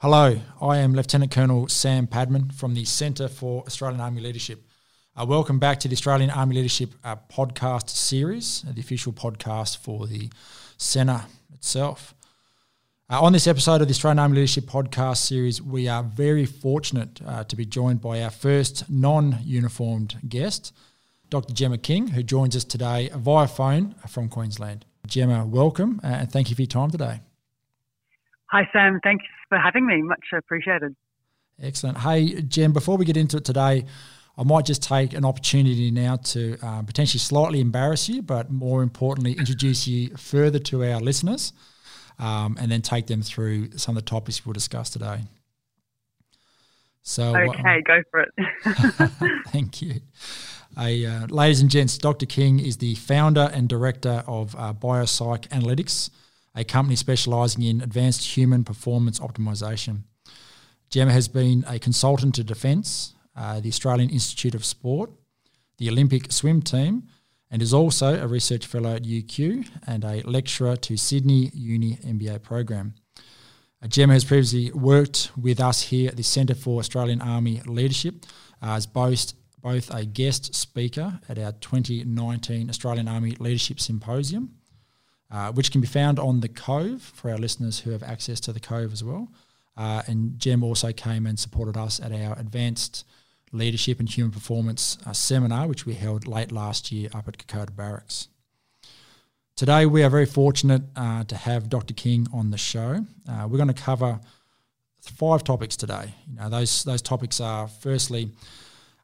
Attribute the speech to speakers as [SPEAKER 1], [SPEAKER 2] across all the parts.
[SPEAKER 1] Hello, I am Lieutenant Colonel Sam Padman from the Centre for Australian Army Leadership. Uh, welcome back to the Australian Army Leadership uh, podcast series, uh, the official podcast for the Centre itself. Uh, on this episode of the Australian Army Leadership podcast series, we are very fortunate uh, to be joined by our first non uniformed guest, Dr. Jemma King, who joins us today via phone from Queensland. Jemma, welcome uh, and thank you for your time today.
[SPEAKER 2] Hi, Sam. Thanks for having me. Much appreciated.
[SPEAKER 1] Excellent. Hey, Jem, before we get into it today, I might just take an opportunity now to um, potentially slightly embarrass you, but more importantly, introduce you further to our listeners um, and then take them through some of the topics we'll discuss today.
[SPEAKER 2] So, okay, go for it.
[SPEAKER 1] thank you. uh, ladies and gents, Dr. King is the founder and director of uh, BioPsychAnalytics a company specialising in advanced human performance optimisation. Jemma has been a consultant to Defence, uh, the Australian Institute of Sport, the Olympic swim team, and is also a research fellow at UQ and a lecturer to Sydney Uni MBA program. Uh, Jemma has previously worked with us here at the Centre for Australian Army Leadership uh, as both, both a guest speaker at our 2019 Australian Army Leadership Symposium uh, which can be found on the Cove for our listeners who have access to the Cove as well. Uh, and Jem also came and supported us at our Advanced Leadership and Human Performance uh, seminar, which we held late last year up at Kokoda Barracks. Today, we are very fortunate uh, to have Dr. King on the show. Uh, we're going to cover five topics today. You know, those those topics are firstly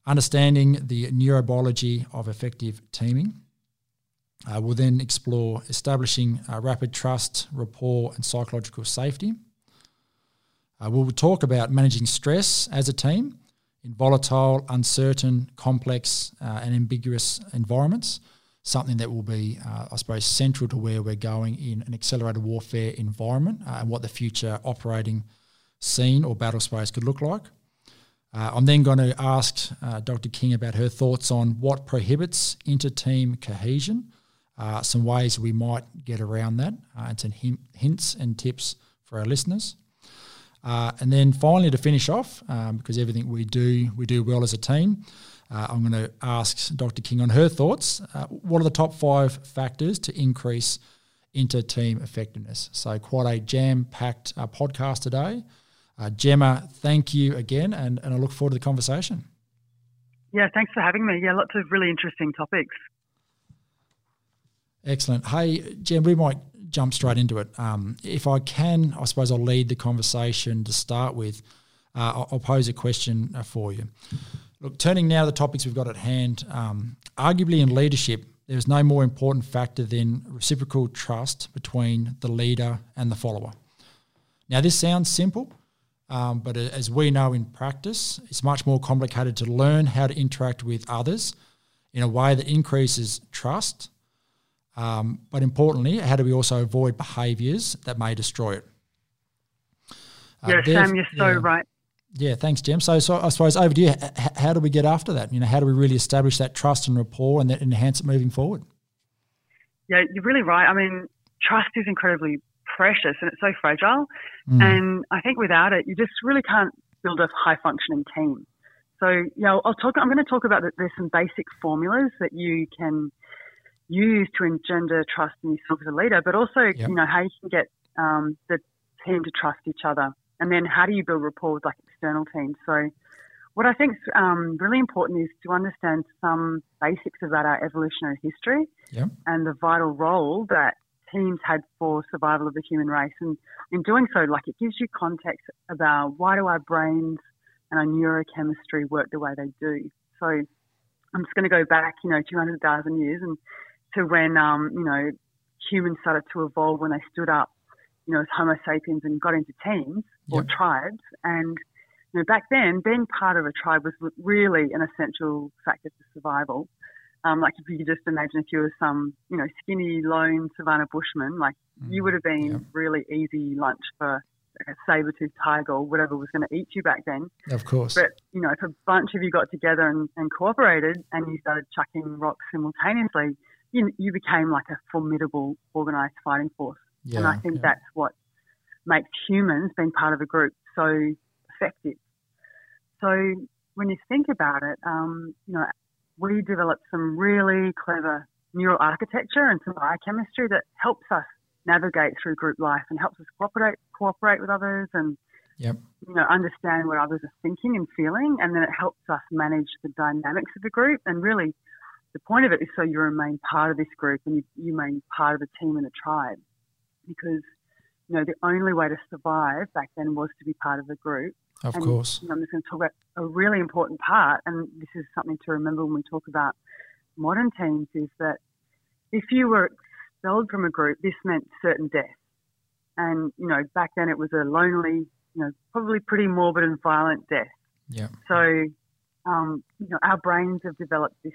[SPEAKER 1] understanding the neurobiology of effective teaming. Uh, we'll then explore establishing uh, rapid trust, rapport, and psychological safety. Uh, we'll talk about managing stress as a team in volatile, uncertain, complex, uh, and ambiguous environments, something that will be, uh, I suppose, central to where we're going in an accelerated warfare environment uh, and what the future operating scene or battle space could look like. I'm then going to ask Dr. King about her thoughts on what prohibits inter team cohesion uh, some ways we might get around that, uh, and some hints and tips for our listeners. Uh, and then finally, to finish off, um, because everything we do, we do well as a team, uh, I'm going to ask Dr. King on her thoughts. Uh, what are the top five factors to increase inter team effectiveness? So, quite a jam packed uh, podcast today. Jemma, thank you again, and, and I look forward to the conversation.
[SPEAKER 2] Yeah, thanks for having me. Yeah, lots of really interesting topics.
[SPEAKER 1] Excellent. Hey, Jem, we might jump straight into it. Um, if I can, I suppose I'll lead the conversation to start with. Uh, I'll, I'll, pose a question uh, for you. Look, turning now to the topics we've got at hand, um, arguably in leadership, there's no more important factor than reciprocal trust between the leader and the follower. Now, this sounds simple, um, but as we know in practice, it's much more complicated to learn how to interact with others in a way that increases trust um, but importantly, how do we also avoid behaviours that may destroy it?
[SPEAKER 2] Uh, yeah, Sam, you're so yeah. right.
[SPEAKER 1] Yeah, thanks, Jem. So, so I suppose over to you. H- how do we get after that? You know, how do we really establish that trust and rapport and that enhance it moving forward?
[SPEAKER 2] Yeah, you're really right. I mean, trust is incredibly precious and it's so fragile. Mm. And I think without it, you just really can't build a high functioning team. So, you know, I'll talk. I'm going to talk about that. There's some basic formulas that you can use to engender trust in yourself as a leader, but also, yep. you know, how you can get um, the team to trust each other. And then how do you build rapport with like external teams? So what I think is um, really important is to understand some basics about our evolutionary history yep. and the vital role that teams had for survival of the human race. And in doing so, like it gives you context about why do our brains and our neurochemistry work the way they do. So I'm just going to go back, you know, 200,000 years and to when um, you know humans started to evolve when they stood up, you know, as Homo sapiens and got into teams or yep. tribes. And you know, back then, being part of a tribe was really an essential factor for survival. Um, like if you could just imagine if you were some, you know, skinny, lone savannah bushman, like mm, you would have been yep. really easy lunch for a saber-toothed tiger or whatever was going to eat you back then.
[SPEAKER 1] Of course.
[SPEAKER 2] But, you know, if a bunch of you got together and, and cooperated and you started chucking rocks simultaneously, you, you became like a formidable organised fighting force. Yeah, and I think yeah. that's what makes humans being part of a group so effective. So when you think about it, um, you know, we developed some really clever neural architecture and some biochemistry that helps us navigate through group life and helps us cooperate cooperate with others and
[SPEAKER 1] yep.
[SPEAKER 2] you know understand what others are thinking and feeling and then it helps us manage the dynamics of the group and really the point of it is so you remain part of this group and you, you remain part of the team and the tribe because you know the only way to survive back then was to be part of a group
[SPEAKER 1] of
[SPEAKER 2] and,
[SPEAKER 1] course
[SPEAKER 2] you know, I'm just going to talk about a really important part and this is something to remember when we talk about modern teams is that if you were expelled from a group, this meant certain death. And, you know, back then it was a lonely, you know, probably pretty morbid and violent death.
[SPEAKER 1] Yeah.
[SPEAKER 2] So, um, you know, our brains have developed this,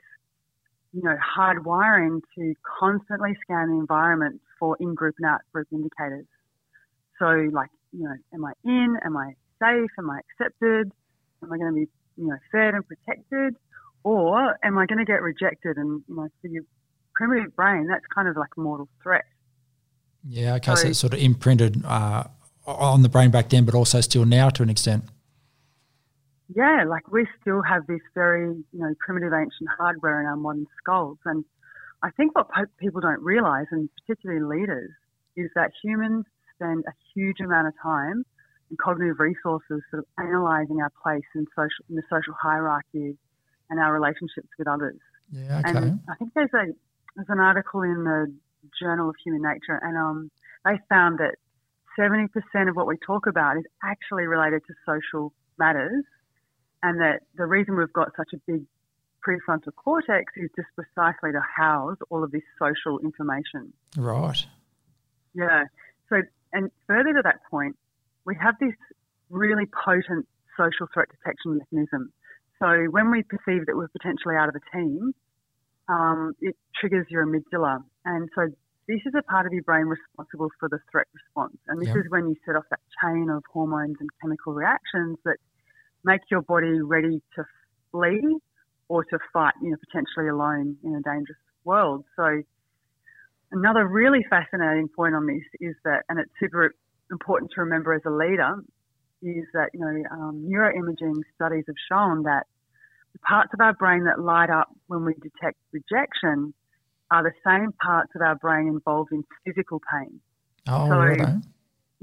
[SPEAKER 2] you know, hardwiring to constantly scan the environment for in-group and out-group indicators. So, like, you know, am I in? Am I safe? Am I accepted? Am I going to be, you know, fed and protected? Or am I going to get rejected? And, you know, for your primitive brain, that's kind of like a mortal threat.
[SPEAKER 1] Yeah, okay, so, so it's sort of imprinted uh, on the brain back then, but also still now to an extent.
[SPEAKER 2] Yeah, like we still have this very, you know, primitive ancient hardware in our modern skulls. And I think what people don't realize, and particularly leaders, is that humans spend a huge amount of time and cognitive resources sort of analysing our place in social in the social hierarchy and our relationships with others.
[SPEAKER 1] Yeah, okay.
[SPEAKER 2] And I think there's a there's an article in the Journal of Human Nature, and um, they found that 70% of what we talk about is actually related to social matters, and that the reason we've got such a big prefrontal cortex is just precisely to house all of this social information.
[SPEAKER 1] Right.
[SPEAKER 2] Yeah. So, and further to that point, we have this really potent social threat detection mechanism. So when we perceive that we're potentially out of a team, um, it triggers your amygdala. And so this is a part of your brain responsible for the threat response. And this yep. is when you set off that chain of hormones and chemical reactions that make your body ready to flee or to fight, you know, potentially alone in a dangerous world. So another really fascinating point on this is that, and it's super important to remember as a leader, is that, you know, um, neuroimaging studies have shown that the parts of our brain that light up when we detect rejection are the same parts of our brain involved in physical pain.
[SPEAKER 1] Oh, so, really?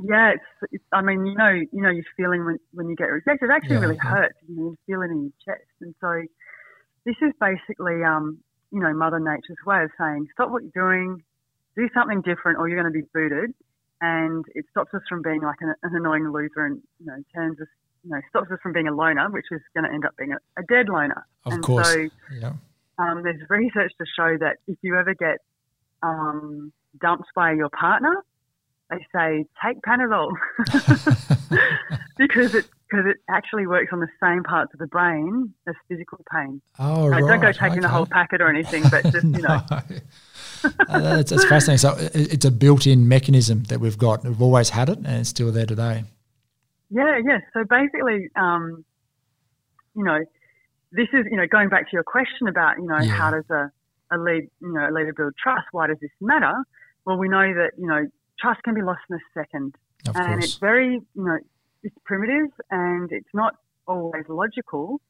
[SPEAKER 2] Yeah, it's, it's, I mean, you know, you know, you're feeling when, when you get rejected. It actually yeah, really yeah. hurts. You, know, you feel it in your chest, and so this is basically, um, you know, Mother Nature's way of saying, stop what you're doing, do something different, or you're going to be booted. And it stops us from being like an, an annoying loser, and you know, turns us you know, stops us from being a loner, which is going to end up being a, a dead loner.
[SPEAKER 1] Of
[SPEAKER 2] and
[SPEAKER 1] course.
[SPEAKER 2] So, yeah. um, there's research to show that if you ever get um, dumped by your partner, they say take Panadol because it because it actually works on the same parts of the brain as physical pain.
[SPEAKER 1] Oh, right.
[SPEAKER 2] Don't go taking okay. the whole packet or anything, but just you know.
[SPEAKER 1] uh, it's, it's fascinating. So it's a built-in mechanism that we've got. We've always had it, and it's still there today.
[SPEAKER 2] Yeah, yeah. So basically, um, you know, this is you know going back to your question about you know yeah. how does a, a lead you know a leader build trust? Why does this matter? Well, we know that you know trust can be lost in a second,
[SPEAKER 1] of
[SPEAKER 2] and
[SPEAKER 1] course.
[SPEAKER 2] it's very you know it's primitive and it's not always logical,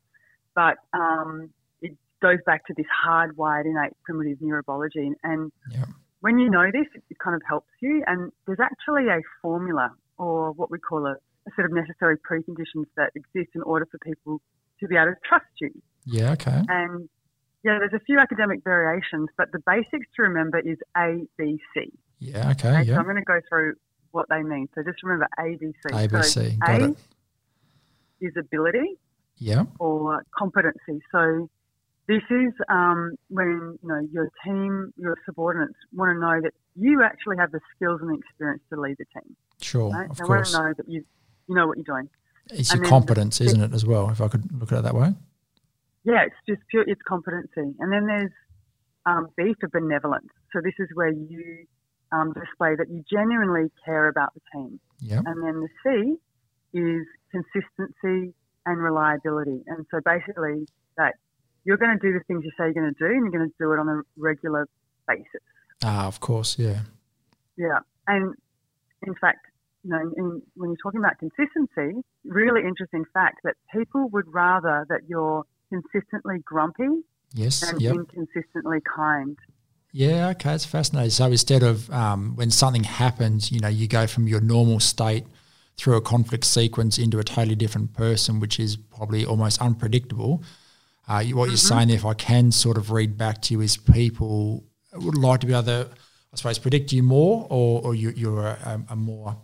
[SPEAKER 2] but um, it goes back to this hardwired innate primitive neurobiology and.
[SPEAKER 1] Yeah.
[SPEAKER 2] When you know this, it kind of helps you. And there's actually a formula, or what we call a a set of necessary preconditions that exist in order for people to be able to trust you.
[SPEAKER 1] Yeah, okay.
[SPEAKER 2] And yeah, there's a few academic variations, but the basics to remember is A, B,
[SPEAKER 1] C. Yeah, okay. okay
[SPEAKER 2] yeah. So I'm going to go through what they mean. So just remember
[SPEAKER 1] ABC.
[SPEAKER 2] so
[SPEAKER 1] C. Got
[SPEAKER 2] a
[SPEAKER 1] it.
[SPEAKER 2] is ability.
[SPEAKER 1] Yeah.
[SPEAKER 2] Or competency. So this is um, when you know your team, your subordinates want to know that you actually have the skills and the experience to lead the team.
[SPEAKER 1] Sure, right? of
[SPEAKER 2] they
[SPEAKER 1] course.
[SPEAKER 2] want to know that you you know what you're doing.
[SPEAKER 1] It's and your competence, isn't it, as well? If I could look at it that way.
[SPEAKER 2] Yeah, it's just pure. It's competency, and then there's um, B for benevolence. So this is where you um, display that you genuinely care about the team.
[SPEAKER 1] Yeah.
[SPEAKER 2] And then the C is consistency and reliability. And so basically that you're going to do the things you say you're going to do, and you're going to do it on a regular basis.
[SPEAKER 1] Ah, of course, yeah.
[SPEAKER 2] Yeah, and in fact, you know, in, when you're talking about consistency, really interesting fact that people would rather that you're consistently grumpy
[SPEAKER 1] yes,
[SPEAKER 2] than
[SPEAKER 1] yep.
[SPEAKER 2] inconsistently kind.
[SPEAKER 1] Yeah, okay, it's fascinating. So instead of um, when something happens, you know, you go from your normal state through a conflict sequence into a totally different person, which is probably almost unpredictable. Uh, what mm-hmm. you're saying, if I can sort of read back to you, is people would like to be able to, I suppose, predict you more, or, or you, you're a, a more,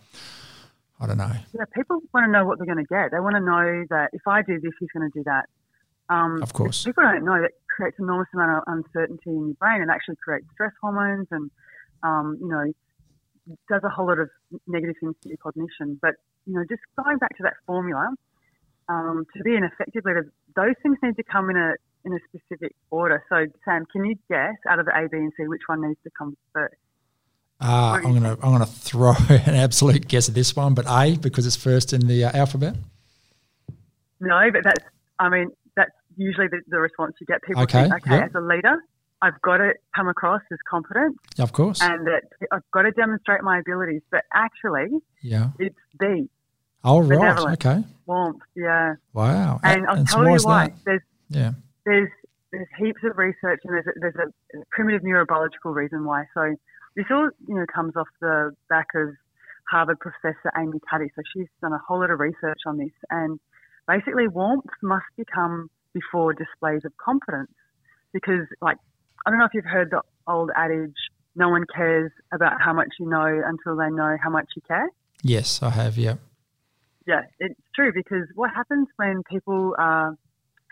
[SPEAKER 1] I don't know.
[SPEAKER 2] Yeah, people want to know what they're going to get. They want to know that if I do this, he's going to do that.
[SPEAKER 1] Um, of course.
[SPEAKER 2] People don't know that creates an enormous amount of uncertainty in your brain and actually creates stress hormones and, um, you know, does a whole lot of negative things to your cognition. But, you know, just going back to that formula, um, to be an effective leader, those things need to come in a in a specific order. So, Sam, can you guess out of the A, B, and C which one needs to come first?
[SPEAKER 1] Uh, I'm gonna I'm gonna throw an absolute guess at this one, but A because it's first in the uh, alphabet.
[SPEAKER 2] No, but that's I mean usually the, the response you get. People
[SPEAKER 1] okay,
[SPEAKER 2] think, okay, yep. as a leader, I've got to come across as competent.
[SPEAKER 1] Of course.
[SPEAKER 2] And that I've got to demonstrate my abilities. But actually,
[SPEAKER 1] yeah,
[SPEAKER 2] it's B.
[SPEAKER 1] Oh, right. Okay.
[SPEAKER 2] Warmth. Yeah.
[SPEAKER 1] Wow.
[SPEAKER 2] And, I'll tell you why. There's,
[SPEAKER 1] yeah.
[SPEAKER 2] There's, there's heaps of research and there's a, there's a primitive neurobiological reason why. So this all, you know, comes off the back of Harvard professor Amy Cuddy. So she's done a whole lot of research on this. And basically warmth must become before displays of confidence. Because, like, I don't know if you've heard the old adage, no one cares about how much you know until they know how much you care.
[SPEAKER 1] Yes, I have, yeah.
[SPEAKER 2] Yeah, it's true because what happens when people uh,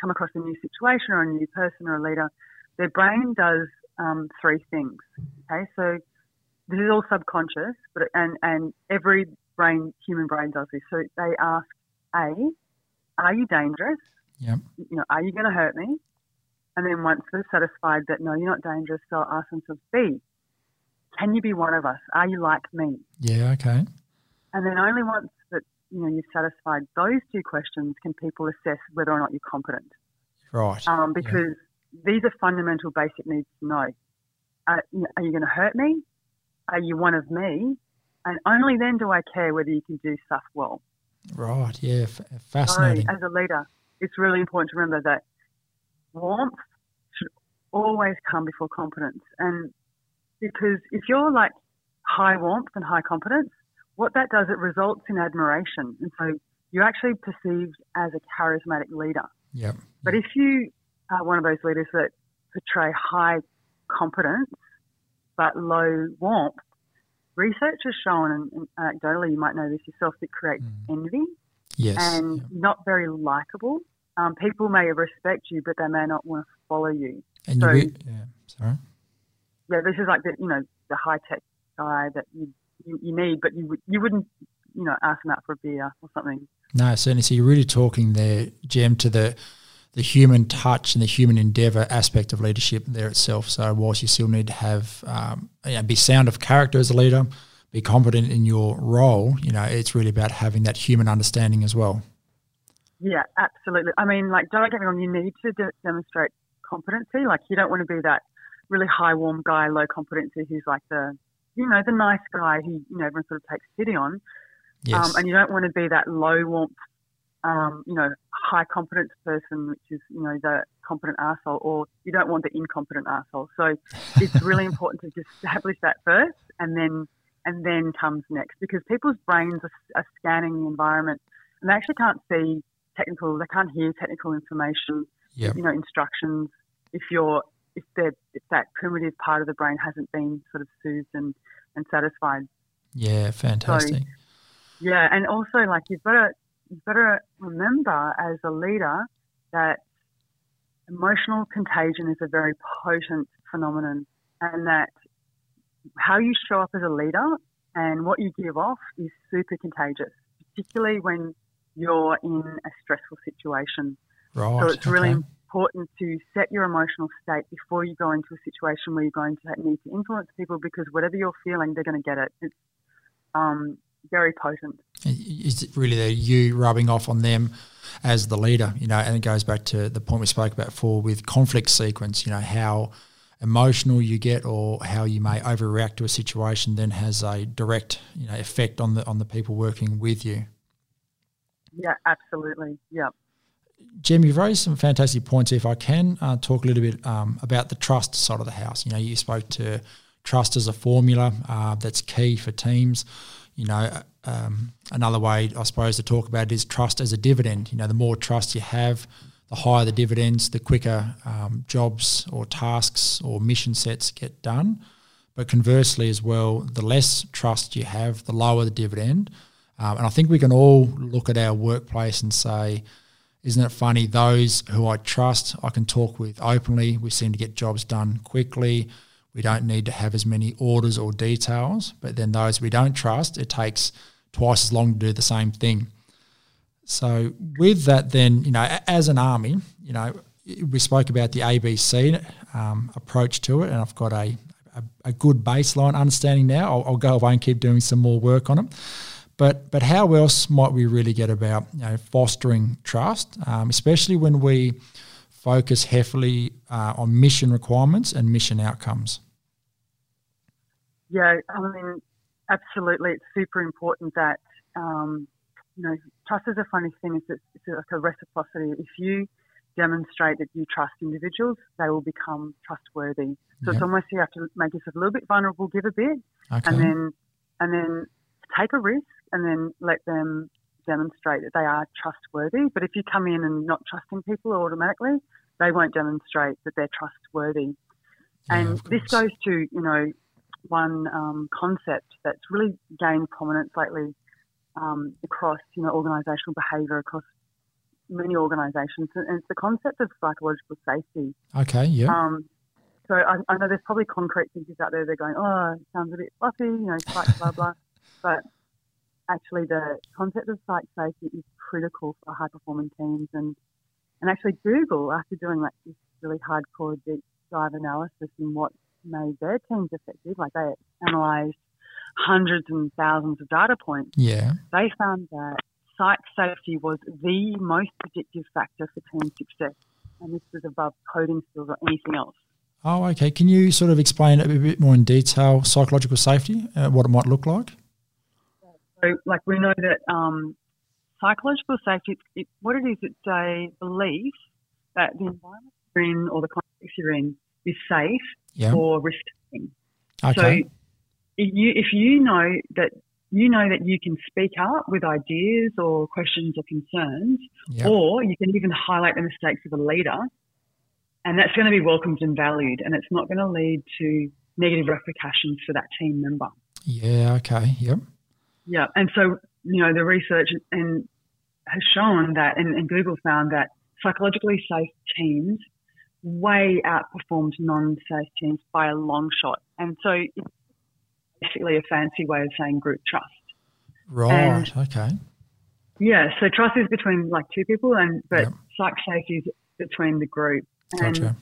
[SPEAKER 2] come across a new situation or a new person or a leader, their brain does um, three things. Okay, so this is all subconscious, but and and every brain, human brain, does this. So they ask, a, are you dangerous?
[SPEAKER 1] Yep.
[SPEAKER 2] You know, are you going to hurt me? And then once they're satisfied that no, you're not dangerous, they'll ask themselves, B, can you be one of us? Are you like me?
[SPEAKER 1] Yeah, okay.
[SPEAKER 2] And then only once that you know you've satisfied those two questions can people assess whether or not you're competent.
[SPEAKER 1] Right.
[SPEAKER 2] Um, because yeah. these are fundamental, basic needs to know. Are, you, are you going to hurt me? Are you one of me? And only then do I care whether you can do stuff well.
[SPEAKER 1] Right. Yeah. F- fascinating.
[SPEAKER 2] So, as a leader, it's really important to remember that warmth should always come before competence. And because if you're like high warmth and high competence, what that does, it results in admiration. And so you're actually perceived as a charismatic leader.
[SPEAKER 1] Yep.
[SPEAKER 2] But if you are one of those leaders that portray high competence but low warmth, research has shown, and anecdotally you might know this yourself, that creates mm. envy
[SPEAKER 1] yes.
[SPEAKER 2] and not very likable. Um, people may respect you, but they may not want to follow you.
[SPEAKER 1] And so, you, yeah, sorry.
[SPEAKER 2] Yeah, this is like the you know the high tech guy that you, you, you need, but you you wouldn't you know ask them out for a beer or something.
[SPEAKER 1] No, certainly. So you're really talking there, Jem, to the the human touch and the human endeavour aspect of leadership there itself. So whilst you still need to have um, you know, be sound of character as a leader, be competent in your role, you know, it's really about having that human understanding as well.
[SPEAKER 2] Yeah, absolutely. I mean, like, don't get me wrong, you need to de- demonstrate competency. Like, you don't want to be that really high warm guy, low competency who's like the, you know, the nice guy who, you know, everyone sort of takes pity on.
[SPEAKER 1] Yes.
[SPEAKER 2] Um, and you don't want to be that low warmth, um, you know, high competence person, which is, you know, the competent asshole, or you don't want the incompetent asshole. So it's really important to just establish that first and then, and then comes next because people's brains are, are scanning the environment and they actually can't see technical, they can't hear technical information,
[SPEAKER 1] yep.
[SPEAKER 2] you know, instructions. If you're, if, if that primitive part of the brain hasn't been sort of soothed and, and satisfied.
[SPEAKER 1] Yeah, fantastic. So,
[SPEAKER 2] yeah, and also like you've got to you've got to remember as a leader that emotional contagion is a very potent phenomenon, and that how you show up as a leader and what you give off is super contagious, particularly when you're in a stressful situation.
[SPEAKER 1] Right.
[SPEAKER 2] So it's
[SPEAKER 1] okay.
[SPEAKER 2] really important to set your emotional state before you go into a situation where you're going to need to influence people because whatever you're feeling, they're going to get it. It's um, very potent.
[SPEAKER 1] Is it really the you rubbing off on them as the leader? You know, and it goes back to the point we spoke about before with conflict sequence. You know how emotional you get or how you may overreact to a situation then has a direct you know effect on the on the people working with you.
[SPEAKER 2] Yeah, absolutely. Yeah.
[SPEAKER 1] Jem, you've raised some fantastic points. If I can uh, talk a little bit um, about the trust side of the house, you know, you spoke to trust as a formula uh, that's key for teams. You know, um, another way I suppose to talk about it is trust as a dividend. You know, the more trust you have, the higher the dividends, the quicker um, jobs or tasks or mission sets get done. But conversely, as well, the less trust you have, the lower the dividend. Um, and I think we can all look at our workplace and say, isn't it funny? Those who I trust, I can talk with openly. We seem to get jobs done quickly. We don't need to have as many orders or details. But then those we don't trust, it takes twice as long to do the same thing. So with that, then you know, as an army, you know, we spoke about the ABC um, approach to it, and I've got a, a, a good baseline understanding now. I'll, I'll, go away and keep doing some more work on it. But but how else might we really get about you know, fostering trust, um, especially when we focus heavily uh, on mission requirements and mission outcomes?
[SPEAKER 2] Yeah, I mean, absolutely, it's super important that um, you know trust is a funny thing. It's, it's like a reciprocity. If you demonstrate that you trust individuals, they will become trustworthy. So yep. it's almost you have to make yourself a little bit vulnerable, give a bit, okay. and then and then take a risk and then let them demonstrate that they are trustworthy. But if you come in and not trusting people automatically, they won't demonstrate that they're trustworthy. Yeah, and this goes to, you know, one um, concept that's really gained prominence lately um, across, you know, organisational behaviour across many organisations, and it's the concept of psychological safety.
[SPEAKER 1] Okay, yeah.
[SPEAKER 2] Um, so I, I, know there's probably concrete thinkers out there. They're going, "Oh, it sounds a bit fluffy," you know, psych, blah blah. But actually the concept of psych safety is critical for high performing teams and and actually Google after doing like this really hardcore deep dive analysis in what made their teams effective, like they analysed hundreds and thousands of data points.
[SPEAKER 1] Yeah.
[SPEAKER 2] They found that psych safety was the most predictive factor for team success. And this was above coding skills or anything else.
[SPEAKER 1] Oh, okay. Can you sort of explain a bit more in detail psychological safety, uh, what it might look like?
[SPEAKER 2] So, like we know that um, psychological safety, it, what it is, it's a belief that the environment you're in or the context you're in is safe yeah. for risk taking. Okay. So, if you if you know that you know that you can speak up with ideas or questions or concerns, yep. or you can even highlight the mistakes of a leader, and that's going to be welcomed and valued, and it's not going to lead to negative repercussions for that team member.
[SPEAKER 1] Yeah. Okay. Yep.
[SPEAKER 2] Yeah, and so you know the research and has shown that, and, and Google found that psychologically safe teams way outperformed non-safe teams by a long shot, and so it's basically a fancy way of saying group trust.
[SPEAKER 1] Right. And, okay.
[SPEAKER 2] Yeah. So trust is between like two people, and but yep. psych safety is between the group. And
[SPEAKER 1] gotcha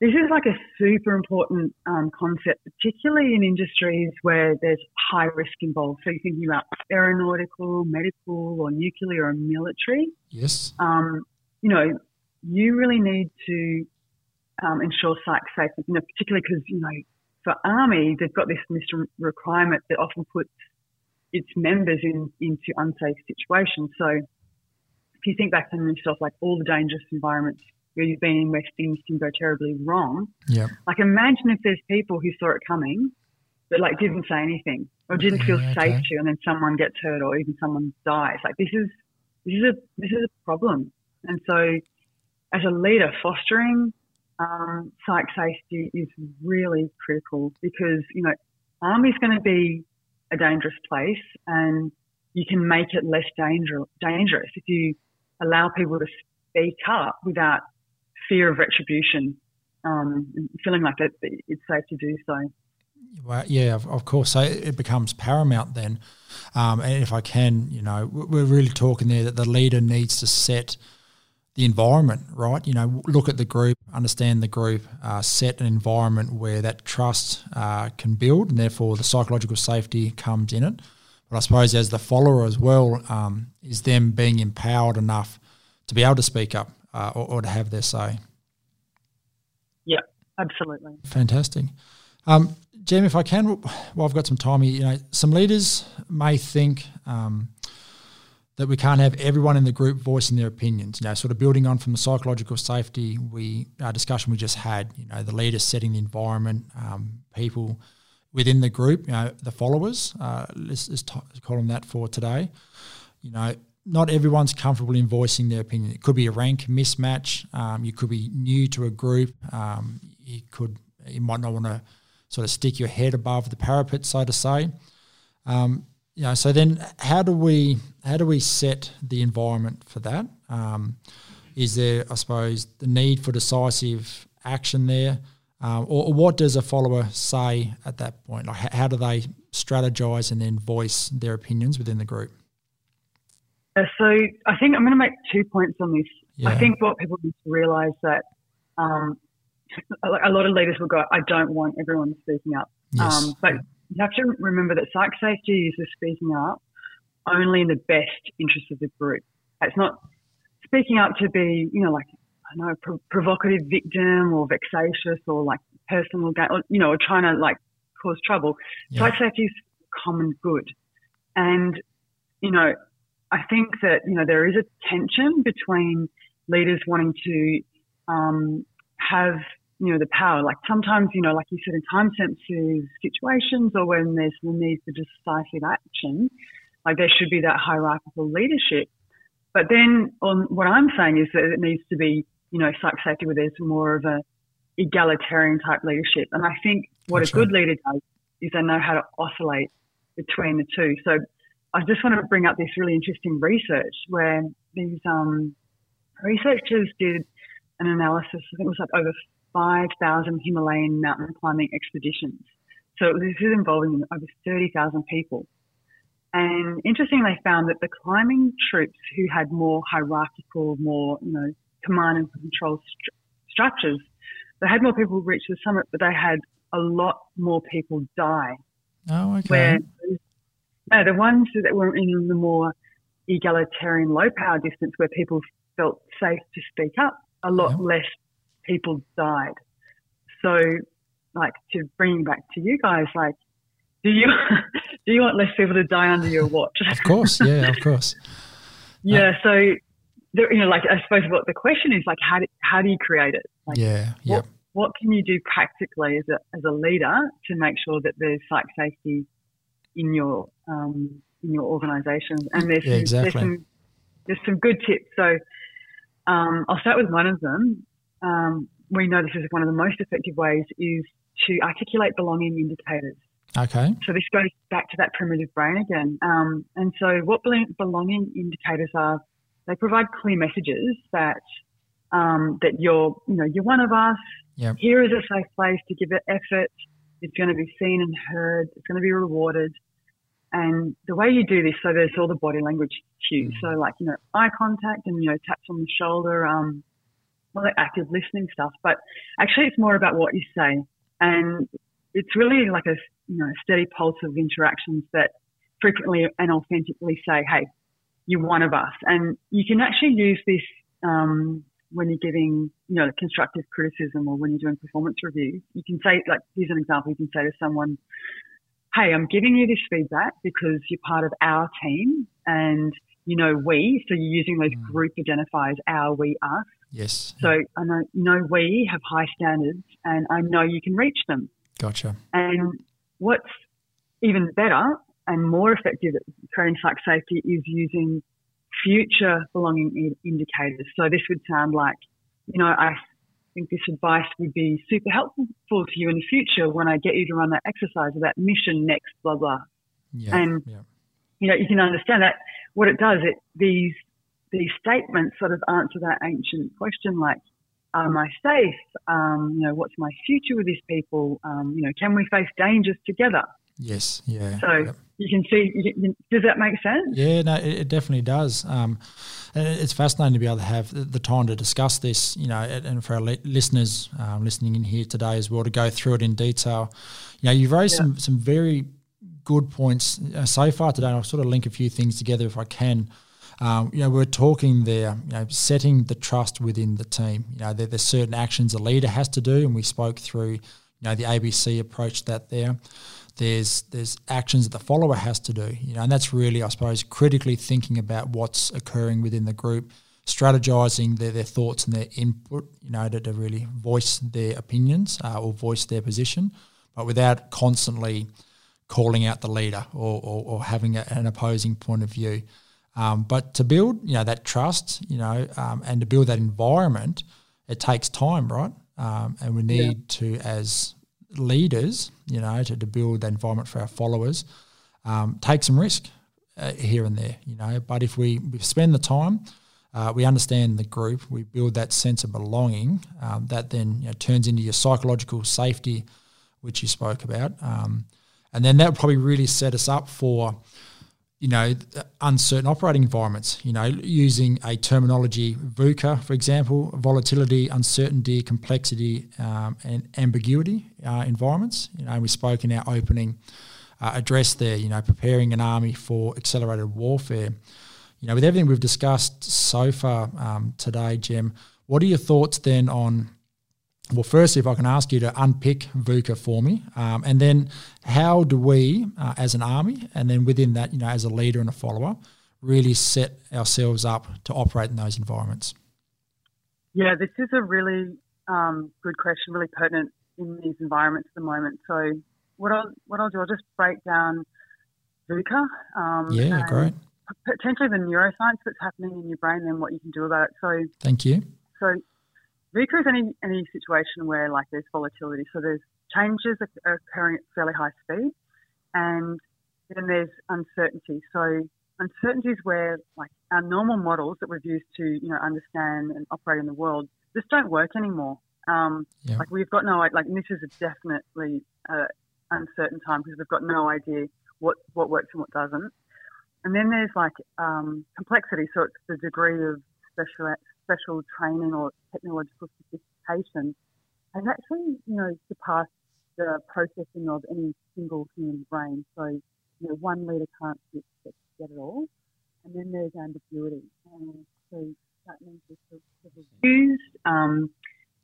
[SPEAKER 2] this is like a super important um, concept, particularly in industries where there's high risk involved. So you're thinking about aeronautical, medical, or nuclear or military.
[SPEAKER 1] Yes.
[SPEAKER 2] Um, you know, you really need to um, ensure psych safety, you know, particularly because, you know, for Army, they've got this mission requirement that often puts its members in, into unsafe situations. So if you think back to yourself, like all the dangerous environments you've been in where things can go terribly wrong.
[SPEAKER 1] Yeah.
[SPEAKER 2] Like imagine if there's people who saw it coming, but like didn't say anything or didn't feel yeah, okay. safe to, and then someone gets hurt or even someone dies. Like this is this is a this is a problem. And so, as a leader, fostering um, psych safety is really critical because you know army is going to be a dangerous place, and you can make it less danger, dangerous if you allow people to speak up without fear of retribution, um, feeling like it, it's safe to do so.
[SPEAKER 1] Well, yeah, of, of, course. So it becomes paramount then. Um, and if I can, you know, we're really talking there that the leader needs to set the environment, right? You know, look at the group, understand the group, uh, set an environment where that trust uh, can build, and therefore the psychological safety comes in it. But I suppose as the follower as well, um, is them being empowered enough to be able to speak up uh, or, or, to have their say.
[SPEAKER 2] Yeah, Absolutely.
[SPEAKER 1] Fantastic. Um, Jem, if I can, well, I've got some time here. You know, some leaders may think um, that we can't have everyone in the group voicing their opinions. You know, sort of building on from the psychological safety we our discussion we just had. You know, the leaders setting the environment, um, people within the group. You know, the followers. Uh, let's, let's t- call them that for today. You know, not everyone's comfortable in voicing their opinion. It could be a rank mismatch. Um, you could be new to a group. Um, you could you might not want to sort of stick your head above the parapet, so to say. Um, you know, so then how do we how do we set the environment for that? Um, is there, I suppose, the need for decisive action there, uh, or, or, what does a follower say at that point? Like, how do they strategize and then voice their opinions within the group?
[SPEAKER 2] Uh, so I think I'm going to make two points on this. Yeah. I think what people need to realise that um, a lot of leaders will go, "I don't want everyone speaking up," yes. um, but you have to remember that psych safety is speaking up only in the best interest of the group. It's not speaking up to be, you know, like I know, pro- provocative victim or vexatious or like personal gain, or, you know, or trying to like cause trouble. Yeah. Psych safety is common good, and you know, I think that, you know, there is a tension between leaders wanting to um, have, you know, the power. Like sometimes, you know, like you said, in time sensitive situations or when there's the need for decisive action, like there should be that hierarchical leadership. But then on what I'm saying is that it needs to be, you know, psych safety where there's more of a egalitarian type leadership. And I think what That's a good right. leader does is they know how to oscillate between the two. So I just want to bring up this really interesting research where these um, researchers did an analysis. I think it was like over 5,000 Himalayan mountain climbing expeditions. So this is involving over 30,000 people. And interestingly, they found that the climbing troops who had more hierarchical, more you know, command and control st- structures, they had more people reach the summit, but they had a lot more people die.
[SPEAKER 1] Oh, okay.
[SPEAKER 2] Where no, the ones that were in the more egalitarian low power distance where people felt safe to speak up, a lot yeah. less people died. So, like to bring back to you guys, like, do you do you want less people to die under your watch?
[SPEAKER 1] of course, yeah, of course.
[SPEAKER 2] yeah, uh, so there, you know, like I suppose what the question is, like, how do how do you create it? Like,
[SPEAKER 1] yeah, yeah.
[SPEAKER 2] What, what can you do practically as a as a leader to make sure that there's psych safety in your um, in your organisation. And there's,
[SPEAKER 1] yeah, exactly.
[SPEAKER 2] there's some there's some good tips. So um, I'll start with one of them. Um, we know this is one of the most effective ways is to articulate belonging indicators.
[SPEAKER 1] Okay.
[SPEAKER 2] So this goes back to that primitive brain again. Um, and so what belonging indicators are, they provide clear messages that um, that you're, you know, you're one of us.
[SPEAKER 1] Yep.
[SPEAKER 2] Here is a safe place to give it effort. It's going to be seen and heard. It's going to be rewarded. And the way you do this, so there's all the body language cues. Mm. So like, you know, eye contact and, you know, taps on the shoulder, um, well, like active listening stuff. But actually it's more about what you say. And it's really like a, you know, steady pulse of interactions that frequently and authentically say, hey, you're one of us. And you can actually use this, um, when you're giving, you know, constructive criticism or when you're doing performance reviews, you can say, like, here's an example. You can say to someone, Hey, I'm giving you this feedback because you're part of our team and you know we, so you're using those mm. group identifiers, our, we, us.
[SPEAKER 1] Yes.
[SPEAKER 2] So I know, know we have high standards and I know you can reach them.
[SPEAKER 1] Gotcha.
[SPEAKER 2] And what's even better and more effective at creating psych safety is using future belonging indicators. So this would sound like, you know, I think this advice would be super helpful to you in the future when I get you to run that exercise or that mission next, blah, blah.
[SPEAKER 1] Yeah,
[SPEAKER 2] and,
[SPEAKER 1] yeah.
[SPEAKER 2] you know, you can understand that what it does, it, these, these statements sort of answer that ancient question like, am I safe? Um, you know, what's my future with these people? Um, you know, can we face dangers together?
[SPEAKER 1] Yes, yeah.
[SPEAKER 2] So yep. you can see, you can, does that make sense?
[SPEAKER 1] Yeah, no, it, it definitely does. Um, it's fascinating to be able to have the time to discuss this, you know, and for our listeners um, listening in here today as well to go through it in detail. You know, you've raised yeah. some some very good points uh, so far today. And I'll sort of link a few things together if I can. Um, you know, we're talking there, you know, setting the trust within the team. You know, there, there's certain actions a leader has to do, and we spoke through, you know, the ABC approach that there. There's there's actions that the follower has to do, you know, and that's really, I suppose, critically thinking about what's occurring within the group, strategizing their, their thoughts and their input, you know, to, to really voice their opinions uh, or voice their position, but without constantly calling out the leader or, or, or having a, an opposing point of view. Um, but to build, you know, that trust, you know, um, and to build that environment, it takes time, right? Um, and we need yeah. to, as leaders, you know, to, to build that environment for our followers, um, take some risk uh, here and there, you know. But if we, we spend the time, uh, we understand the group, we build that sense of belonging, um, that then you know, turns into your psychological safety, which you spoke about. Um, and then that probably really set us up for you know, uncertain operating environments, you know, using a terminology VUCA, for example, volatility, uncertainty, complexity, um, and ambiguity uh, environments. You know, we spoke in our opening uh, address there, you know, preparing an army for accelerated warfare. You know, with everything we've discussed so far um, today, Jem, what are your thoughts then on well, firstly, if I can ask you to unpick VUCA for me, um, and then how do we, uh, as an army, and then within that, you know, as a leader and a follower, really set ourselves up to operate in those environments?
[SPEAKER 2] Yeah, this is a really um, good question, really pertinent in these environments at the moment. So, what I'll what I'll do, I'll just break down VUCA.
[SPEAKER 1] Um, yeah, great.
[SPEAKER 2] Potentially the neuroscience that's happening in your brain and what you can do about it. So,
[SPEAKER 1] thank you.
[SPEAKER 2] So, VUCA is any, any situation where like there's volatility. So there's changes are occurring at fairly high speed and then there's uncertainty. So uncertainty is where like our normal models that we've used to, you know, understand and operate in the world just don't work anymore. Um, yeah. Like we've got no, like this is a definitely uh, uncertain time because we've got no idea what, what works and what doesn't. And then there's like um, complexity. So it's the degree of special special training or technological sophistication has actually, you know, surpassed the processing of any single human brain. So, you know, one leader can't get, get it all. And then there's ambiguity. And so that means there's views um,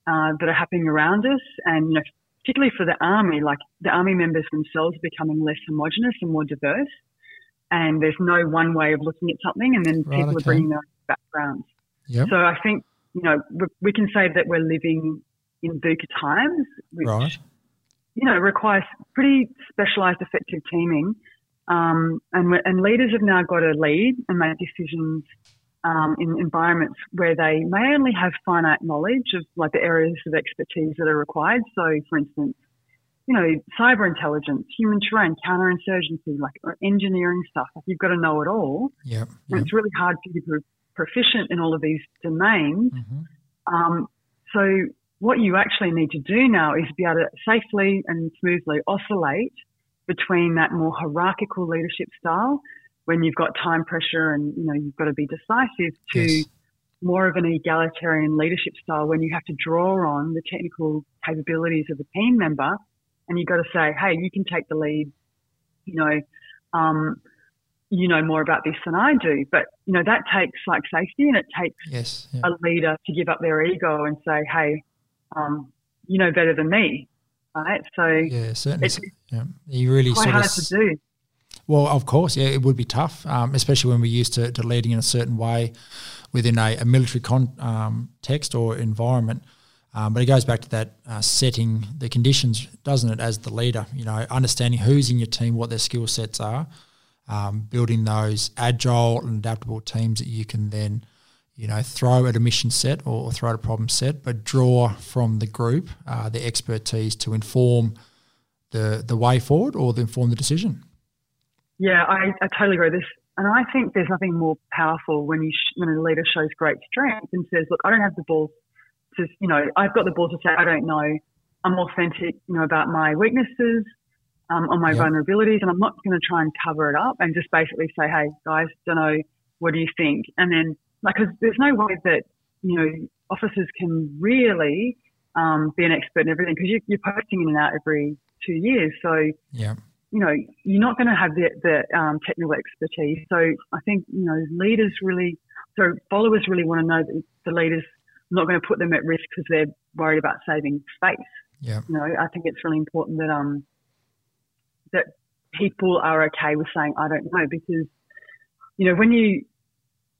[SPEAKER 2] uh, that are happening around us. And, you know, particularly for the army, like the army members themselves are becoming less homogenous and more diverse. And there's no one way of looking at something. And then right, people okay. are bringing their backgrounds. Yep. So I think, you know, we can say that we're living in VUCA times, which, right. you know, requires pretty specialised effective teaming. Um, and, and leaders have now got to lead and make decisions um, in environments where they may only have finite knowledge of like the areas of expertise that are required. So, for instance, you know, cyber intelligence, human terrain, counterinsurgency, like engineering stuff. Like you've got to know it all.
[SPEAKER 1] Yeah.
[SPEAKER 2] Yep. It's really hard for you to proficient in all of these domains. Mm-hmm. Um, so what you actually need to do now is be able to safely and smoothly oscillate between that more hierarchical leadership style when you've got time pressure and you know you've got to be decisive to yes. more of an egalitarian leadership style when you have to draw on the technical capabilities of a team member and you've got to say hey you can take the lead you know um, you know more about this than I do. But, you know, that takes like safety and it takes
[SPEAKER 1] yes, yeah.
[SPEAKER 2] a leader to give up their ego and say, hey, um, you know better than me. Right. So,
[SPEAKER 1] yeah, certainly. It's, yeah. You really
[SPEAKER 2] quite
[SPEAKER 1] sort
[SPEAKER 2] hard
[SPEAKER 1] of,
[SPEAKER 2] to do.
[SPEAKER 1] Well, of course, yeah, it would be tough, um, especially when we're used to, to leading in a certain way within a, a military context um, or environment. Um, but it goes back to that uh, setting the conditions, doesn't it, as the leader? You know, understanding who's in your team, what their skill sets are, um, building those agile and adaptable teams that you can then, you know, throw at a mission set or, throw at a problem set, but draw from the group uh, the expertise to inform the the way forward or inform the decision.
[SPEAKER 2] Yeah, I, I totally agree. This, and I think there's nothing more powerful when you sh- when a leader shows great strength and says, "Look, I don't have the balls to, you know, I've got the balls to say I don't know. I'm authentic, you know, about my weaknesses um, on my yep. vulnerabilities, and I'm not going to try and cover it up and just basically say, "Hey, guys, don't know, what do you think?" And then, like, because there's no way that you know officers can really um, be an expert in everything because you, are posting in and out every two years. So,
[SPEAKER 1] yeah,
[SPEAKER 2] you know, you're not going to have the, the um, technical expertise. So I think, you know, leaders really, so followers really want to know that the leaders not going to put them at risk because they're worried about saving space.
[SPEAKER 1] Yeah.
[SPEAKER 2] You know, I think it's really important that um that people are okay with saying I don't know because you know when you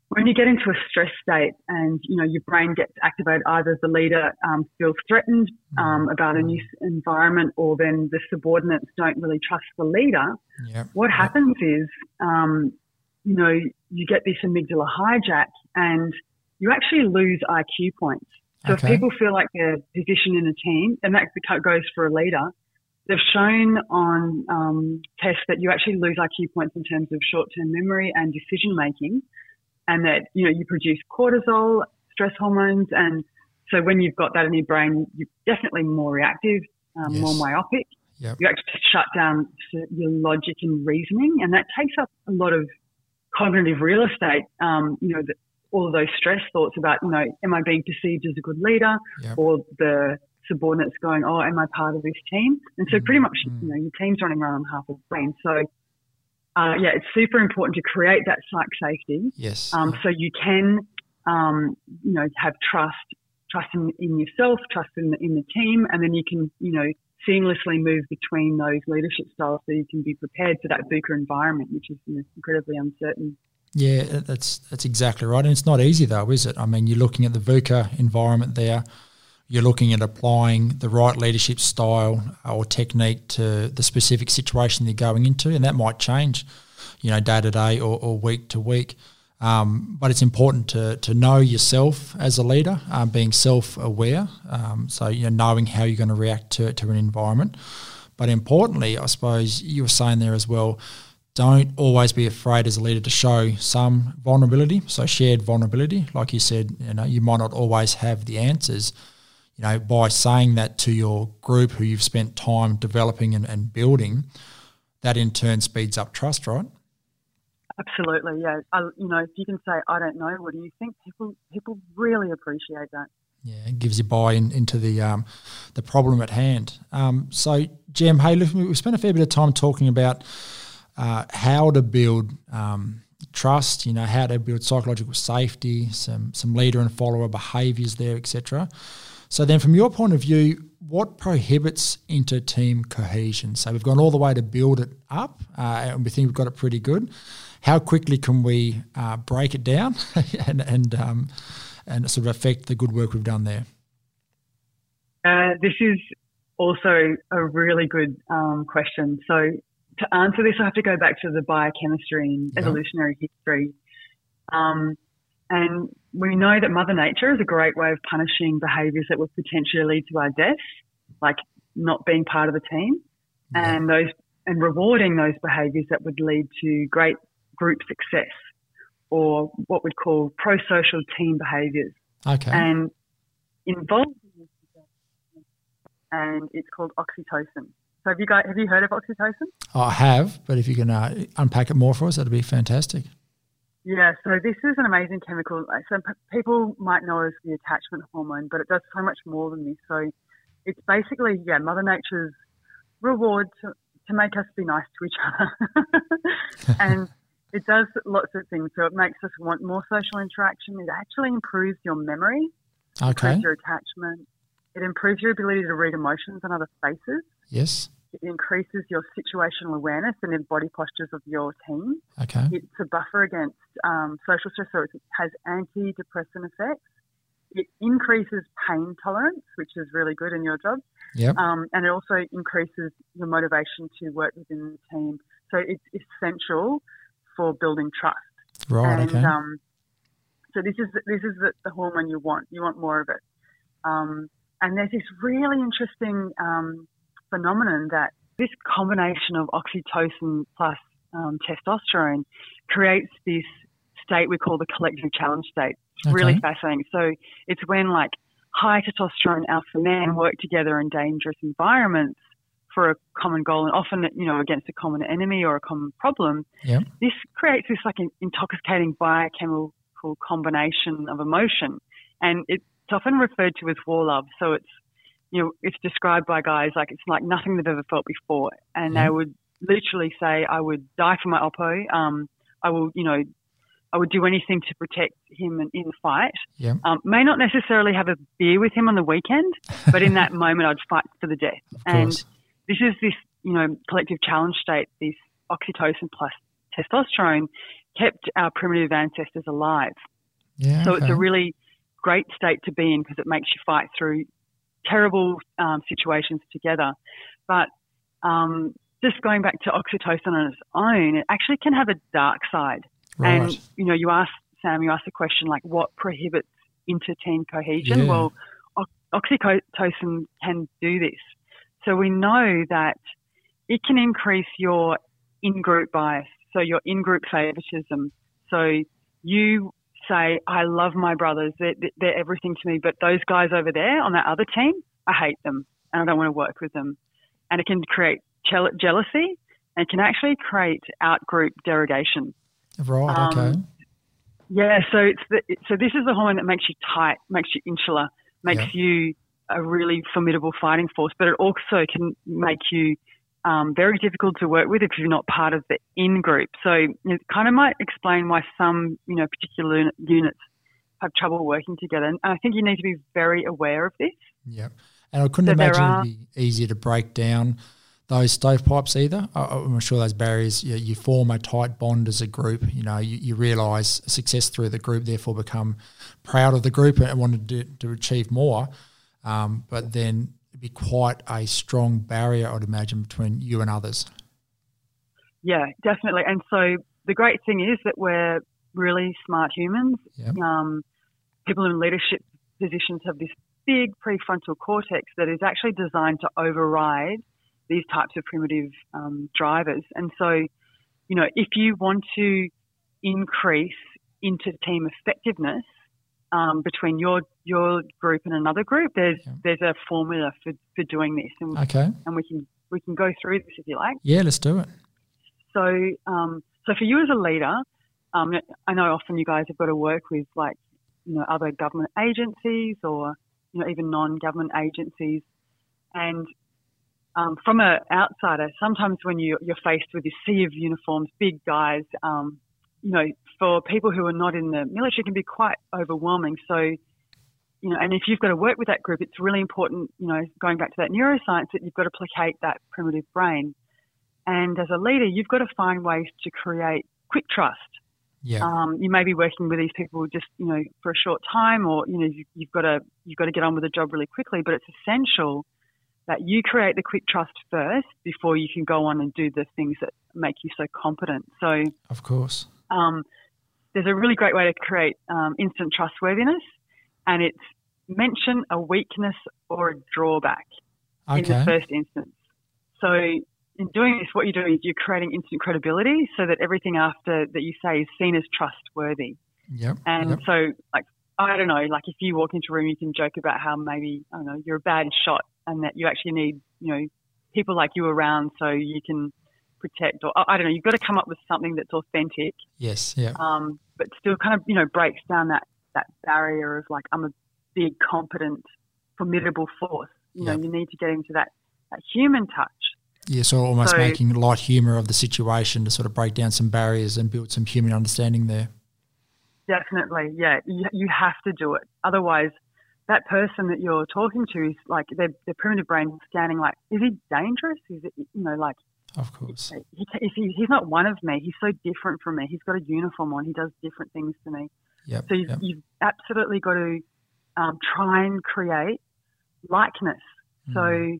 [SPEAKER 2] when you get into a stress state and you know your brain gets activated, either the leader um, feels threatened um, mm-hmm. about a new environment, or then the subordinates don't really trust the leader.
[SPEAKER 1] Yep.
[SPEAKER 2] What
[SPEAKER 1] yep.
[SPEAKER 2] happens is, um, you know, you get this amygdala hijack, and you actually lose IQ points. So okay. if people feel like they're positioned in a team, and that goes for a leader, they've shown on um, tests that you actually lose IQ points in terms of short-term memory and decision making and that you know you produce cortisol, stress hormones, and so when you've got that in your brain, you're definitely more reactive, um, yes. more myopic.
[SPEAKER 1] Yep.
[SPEAKER 2] You actually shut down your logic and reasoning, and that takes up a lot of cognitive real estate. Um, you know, the, all of those stress thoughts about, you know, am I being perceived as a good leader,
[SPEAKER 1] yep.
[SPEAKER 2] or the subordinates going, oh, am I part of this team? And so, pretty much,
[SPEAKER 1] mm
[SPEAKER 2] you know, your team's running around on half a brain. So, uh, yeah, it's super important to create that psych safety.
[SPEAKER 1] Yes.
[SPEAKER 2] Um, so you can, um, you know, have trust, trust in, in yourself, trust in the, in the team, and then you can, you know, seamlessly move between those leadership styles so you can be prepared for that VUCA environment, which is you know, incredibly uncertain.
[SPEAKER 1] Yeah, that's that's exactly right, and it's not easy though, is it? I mean, you're looking at the VUCA environment there. You're looking at applying the right leadership style or technique to the specific situation they're going into, and that might change, you know, day to day or, or week to week. Um, but it's important to, to know yourself as a leader, um, being self aware. Um, so, you know, knowing how you're going to react to, to an environment. But importantly, I suppose you were saying there as well, don't always be afraid as a leader to show some vulnerability. So, shared vulnerability. Like you said, you know, you might not always have the answers, you know, by saying that to your group who you've spent time developing and, and building, that in turn speeds up trust, right?
[SPEAKER 2] Absolutely, yeah. I, you know, if you can say, "I don't know," what do you think? People people really appreciate that.
[SPEAKER 1] Yeah, it gives you buy-in into the um, the problem at hand. Um, so, Jem, hey, look, we spent a fair bit of time talking about uh, how to build um, trust. You know, how to build psychological safety, some some leader and follower behaviours there, etc. So then, from your point of view, what prohibits inter-team cohesion? So we've gone all the way to build it up, uh, and we think we've got it pretty good. How quickly can we uh, break it down and and um, and sort of affect the good work we've done there?
[SPEAKER 2] Uh, this is also a really good um, question. So to answer this, I have to go back to the biochemistry and evolutionary history. Um, and we know that Mother Nature is a great way of punishing behaviours that would potentially lead to our death, like not being part of the team, yeah. and those and rewarding those behaviours that would lead to great group success, or what we'd call pro-social team behaviours.
[SPEAKER 1] Okay.
[SPEAKER 2] And involved and it's called oxytocin. So have you guys have you heard of oxytocin?
[SPEAKER 1] I have, but if you can uh, unpack it more for us, that'd be fantastic.
[SPEAKER 2] Yeah, so this is an amazing chemical. Some people might know as the attachment hormone, but it does so much more than this. So it's basically, yeah, Mother Nature's reward to, to make us be nice to each other. and it does lots of things. So it makes us want more social interaction. It actually improves your memory,
[SPEAKER 1] okay.
[SPEAKER 2] improves your attachment. It improves your ability to read emotions and other faces.
[SPEAKER 1] Yes.
[SPEAKER 2] It increases your situational awareness and the body postures of your team.
[SPEAKER 1] Okay.
[SPEAKER 2] It's a buffer against um, social stress, so it has antidepressant effects. It increases pain tolerance, which is really good in your job.
[SPEAKER 1] Yep.
[SPEAKER 2] Um, and it also increases your motivation to work within the team. So it's essential for building trust.
[SPEAKER 1] Right.
[SPEAKER 2] And,
[SPEAKER 1] okay.
[SPEAKER 2] Um, so this is this is the, the, hormone you want. You want more of it. Um, and there's this really interesting um, phenomenon that this combination of oxytocin plus um, testosterone creates this state we call the collective challenge state. It's okay. really fascinating. So it's when like high testosterone alpha men work together in dangerous environments for a common goal and often you know against a common enemy or a common problem.
[SPEAKER 1] Yep.
[SPEAKER 2] This creates this like an intoxicating biochemical combination of emotion, and it's often referred to as war love. So it's you know, it's described by guys like it's like nothing they've ever felt before, and they would literally say I would die for my oppo. Um, I will, you know, I would do anything to protect him in, in the fight.
[SPEAKER 1] Yeah.
[SPEAKER 2] Um, may not necessarily have a beer with him on the weekend, but in that moment, I'd fight for the death. And this is this, you know, collective challenge state, this oxytocin plus testosterone kept our primitive ancestors alive.
[SPEAKER 1] Yeah,
[SPEAKER 2] so
[SPEAKER 1] okay.
[SPEAKER 2] it's a really great state to be in because it makes you fight through terrible um, situations together. But um, just going back to oxytocin on its own, it actually can have a dark side.
[SPEAKER 1] Right.
[SPEAKER 2] And you know, you asked Sam, you asked the question like, what prohibits inter-team cohesion?
[SPEAKER 1] Yeah.
[SPEAKER 2] Well, oxytocin can do this. So we know that it can increase your in-group bias, so your in-group favoritism. So you say, I love my brothers, they're, they're everything to me, but those guys over there on that other team, I hate them and I don't want to work with them. And it can create jeal- jealousy and can actually create out-group derogation.
[SPEAKER 1] right.
[SPEAKER 2] um,
[SPEAKER 1] okay.
[SPEAKER 2] Yeah, so it's the, so this is the hormone that makes you tight, makes you insular, makes
[SPEAKER 1] Yeah.
[SPEAKER 2] you a really formidable fighting force, but it also can make you um, very difficult to work with if you're not part of the in group. So it kind of might explain why some you know particular units have trouble working together, and I think you need to be very aware of this.
[SPEAKER 1] Yep. And I couldn't
[SPEAKER 2] So
[SPEAKER 1] imagine
[SPEAKER 2] are-
[SPEAKER 1] it'd be easier to break down those stovepipes either. I'm sure those barriers, you, you form a tight bond as a group. You know, you, you realise success through the group, therefore become proud of the group and want to, to achieve more. Um, but then be quite a strong barrier, I'd imagine, between you and others.
[SPEAKER 2] Yeah, definitely. And so the great thing is that we're really smart humans.
[SPEAKER 1] Yep.
[SPEAKER 2] Um, people in leadership positions have this big prefrontal cortex that is actually designed to override these types of primitive um, drivers. And so, you know, if you want to increase inter-team effectiveness um, between your your group and another group, there's
[SPEAKER 1] Yeah.
[SPEAKER 2] there's a formula for, for doing this, and,
[SPEAKER 1] Okay.
[SPEAKER 2] and we can we can go through this if you like.
[SPEAKER 1] Yeah, let's do it.
[SPEAKER 2] So, um, so for you as a leader, um, I know often you guys have got to work with like, you know, other government agencies or, you know, even non-government agencies. And um, from an outsider, sometimes when you, you're faced with this sea of uniforms, big guys, um, you know, for people who are not in the military, it can be quite overwhelming. So, you know, and if you've got to work with that group, it's really important, you know, going back to that neuroscience, that you've got to placate that primitive brain. And as a leader, you've got to find ways to create quick trust.
[SPEAKER 1] Yeah.
[SPEAKER 2] Um, you may be working with these people just, you know, for a short time, or you know, you, you've got to you've got to get on with the job really quickly. But it's essential that you create the quick trust first before you can go on and do the things that make you so competent. So
[SPEAKER 1] of course.
[SPEAKER 2] um, there's a really great way to create um, instant trustworthiness, and it's mention a weakness or a drawback in the
[SPEAKER 1] Okay.
[SPEAKER 2] first instance. So in doing this, what you're doing is you're creating instant credibility so that everything after that you say is seen as trustworthy.
[SPEAKER 1] Yep.
[SPEAKER 2] And
[SPEAKER 1] yep.
[SPEAKER 2] so, like, I don't know, like if you walk into a room, you can joke about how maybe, I don't know, you're a bad shot and that you actually need, you know, people like you around so you can protect or I I don't know, you've got to come up with something that's authentic,
[SPEAKER 1] Yes. Yeah.
[SPEAKER 2] um, but still kind of, you know, breaks down that, that barrier of like, I'm a big, competent, formidable force. You know, you need to get into that, that human touch.
[SPEAKER 1] Yeah, so almost
[SPEAKER 2] So-
[SPEAKER 1] making light humour of the situation to sort of break down some barriers and build some human understanding there.
[SPEAKER 2] Definitely, yeah. You, you have to do it. Otherwise, that person that you're talking to is like their, their primitive brain scanning, like, is he dangerous? Is it, you know, like,
[SPEAKER 1] Of course.
[SPEAKER 2] he, he, he's not one of me. He's so different from me. He's got a uniform on. He does different things to me.
[SPEAKER 1] Yep.
[SPEAKER 2] So you've,
[SPEAKER 1] yep.
[SPEAKER 2] you've absolutely got to um, try and create likeness. So
[SPEAKER 1] Mm.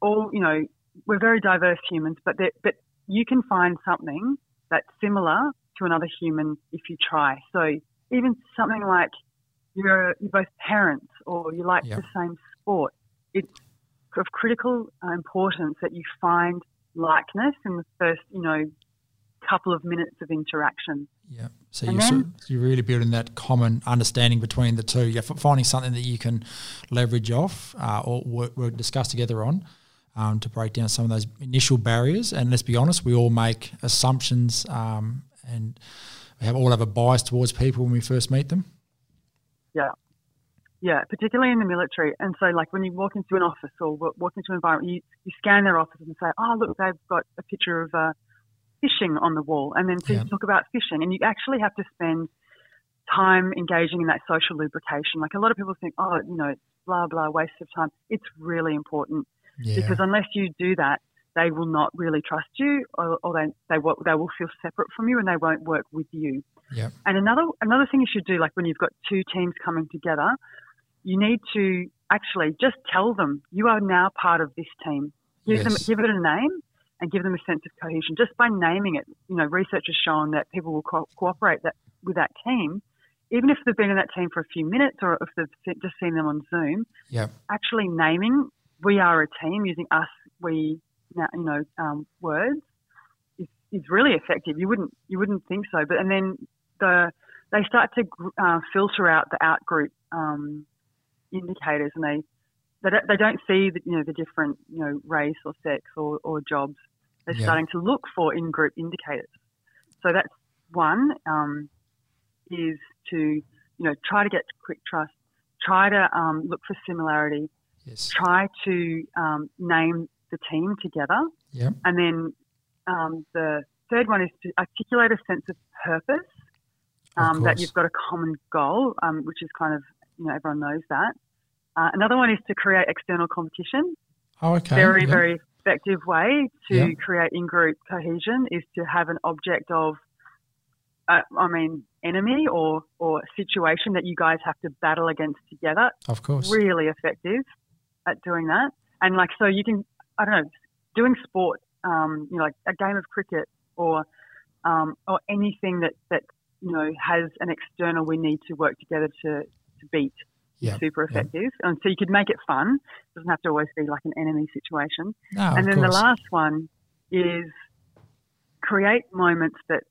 [SPEAKER 2] all you know, we're very diverse humans, but that but you can find something that's similar to another human if you try. So even something like you're you're both parents or you like
[SPEAKER 1] Yeah.
[SPEAKER 2] the same sport, it's of critical uh, importance that you find likeness in the first you know couple of minutes of interaction.
[SPEAKER 1] Yeah. So
[SPEAKER 2] And
[SPEAKER 1] you're,
[SPEAKER 2] then-
[SPEAKER 1] you're really building that common understanding between the two. You're finding something that you can leverage off uh, or work, work, discuss together on um, to break down some of those initial barriers. And let's be honest, we all make assumptions um, and we have all have a bias towards people when we first meet them.
[SPEAKER 2] Yeah, Yeah, particularly in the military. And so, like when you walk into an office or walk into an environment, you, you scan their office and say, "Oh, look, they've got a picture of uh, fishing on the wall," and then to yeah. talk about fishing, and you actually have to spend time engaging in that social lubrication. Like a lot of people think, "Oh, you know, blah blah, waste of time." It's really important yeah. because unless you do that, they will not really trust you, or, or they they will, they will feel separate from you, and they won't work with you.
[SPEAKER 1] Yeah.
[SPEAKER 2] And another another thing you should do, like when you've got two teams coming together, you need to actually just tell them you are now part of this team. Give yes. them give it a name and give them a sense of cohesion just by naming it. You know, research has shown that people will co- cooperate that with that team, even if they've been in that team for a few minutes or if they've just seen them on Zoom.
[SPEAKER 1] Yeah.
[SPEAKER 2] Actually, naming we are a team using us, we, you know, um, words is, is really effective. You wouldn't you wouldn't think so, but and then the they start to uh, filter out the out group um, indicators, and they they don't, they don't see the, you know the different you know race or sex or, or jobs. They're yeah. starting to look for in group indicators. So that's one um, is to you know try to get quick trust, try to um, look for similarity,
[SPEAKER 1] yes.
[SPEAKER 2] try to um, name the team together,
[SPEAKER 1] yeah.
[SPEAKER 2] and then um, the third one is to articulate a sense of purpose. Um, that you've got a common goal, um, which is kind of you know everyone knows that. Uh, another one is to create external competition.
[SPEAKER 1] Oh, okay.
[SPEAKER 2] Very, yep. very effective way to yep. create in-group cohesion is to have an object of, uh, I mean, enemy or or situation that you guys have to battle against together.
[SPEAKER 1] Of course.
[SPEAKER 2] Really effective at doing that, and like so you can, I don't know, doing sport, um, you know, like a game of cricket or um, or anything that that you know has an external we need to work together to to beat
[SPEAKER 1] yep.
[SPEAKER 2] super effective. Yep. And so you could make it fun. It doesn't have to always be like an enemy situation.
[SPEAKER 1] No,
[SPEAKER 2] and then
[SPEAKER 1] course.
[SPEAKER 2] the last one is create moments that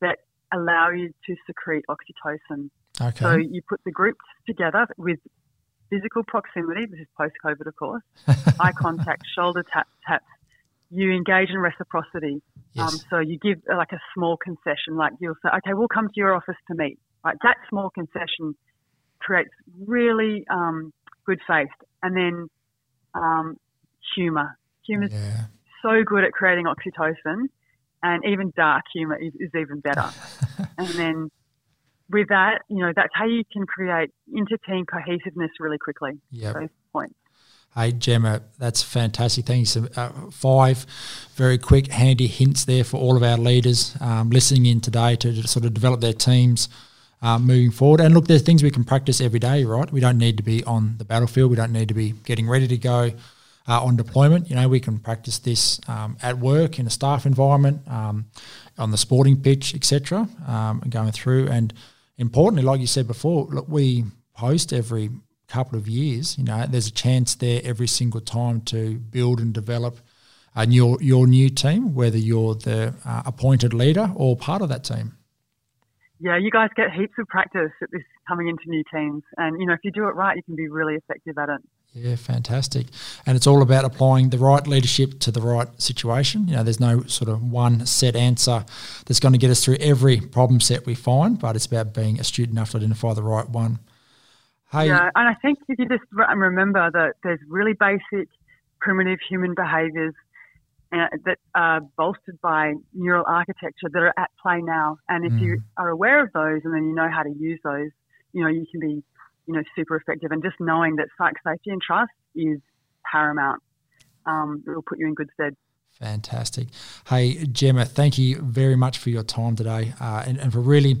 [SPEAKER 2] that allow you to secrete oxytocin.
[SPEAKER 1] Okay.
[SPEAKER 2] So you put the groups together with physical proximity. This is post COVID, of course. eye contact, shoulder tap, taps. You engage in reciprocity.
[SPEAKER 1] Yes.
[SPEAKER 2] Um, so you give uh, like a small concession, like you'll say, "Okay, we'll come to your office to meet." Right, that small concession creates really um, good faith. And then um, humour. Humour's
[SPEAKER 1] yeah.
[SPEAKER 2] so good at creating oxytocin, and even dark humour is, is even better. and then with that, you know, that's how you can create inter-team cohesiveness really quickly.
[SPEAKER 1] Yeah.
[SPEAKER 2] Those points.
[SPEAKER 1] Hey Jemma, that's fantastic. Thank you. Uh, five very quick, handy hints there for all of our leaders um, listening in today to sort of develop their teams uh, moving forward. And look, there's things we can practice every day, right? We don't need to be on the battlefield. We don't need to be getting ready to go uh, on deployment. You know, we can practice this um, at work in a staff environment, um, on the sporting pitch, etc. Um, and going through. And importantly, like you said before, look, we post every couple of years. You know, there's a chance there every single time to build and develop. Uh, your your new team, whether you're the uh, appointed leader or part of that team
[SPEAKER 2] yeah, you guys get heaps of practice at this coming into new teams. And, you know, if you do it right, you can be really effective at it.
[SPEAKER 1] Yeah, fantastic. And it's all about applying the right leadership to the right situation. You know, there's no sort of one set answer that's going to get us through every problem set we find, but it's about being astute enough to identify the right one.
[SPEAKER 2] Hey, yeah, and I think if you just remember that there's really basic, primitive human behaviours uh, that are bolstered by neural architecture that are at play now. And if mm. you are aware of those and then you know how to use those, you know, you can be, you know, super effective. And just knowing that psych safety and trust is paramount, um, it will put you in good stead.
[SPEAKER 1] Fantastic. Hey, Jemma, thank you very much for your time today uh, and, and for really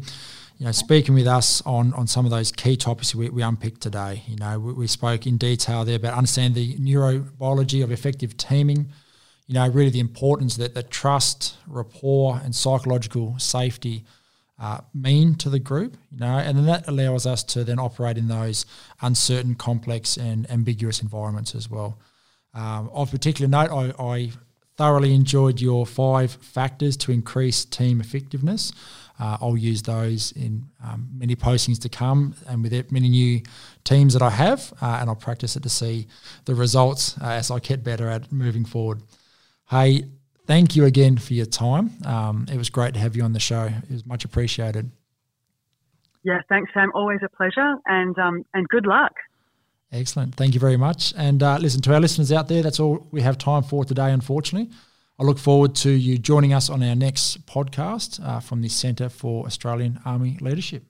[SPEAKER 1] you know, speaking with us on, on some of those key topics we, we unpicked today. You know, we, we spoke in detail there about understanding the neurobiology of effective teaming, you know, really the importance that, that trust, rapport, and psychological safety uh, mean to the group, you know, and then that allows us to then operate in those uncertain, complex, and ambiguous environments as well. Um, of particular note, I, I, thoroughly enjoyed your five factors to increase team effectiveness. Uh, I'll use those in um, many postings to come and with many new teams that I have, uh, and I'll practice it to see the results uh, as I get better at moving forward. Hey, thank you again for your time. Um, it was great to have you on the show. It was much appreciated.
[SPEAKER 2] Yeah, thanks, Sam. Always a pleasure, and um, and good luck.
[SPEAKER 1] Excellent. Thank you very much. And uh, listen to our listeners out there. That's all we have time for today, unfortunately. I look forward to you joining us on our next podcast uh, from the Centre for Australian Army Leadership.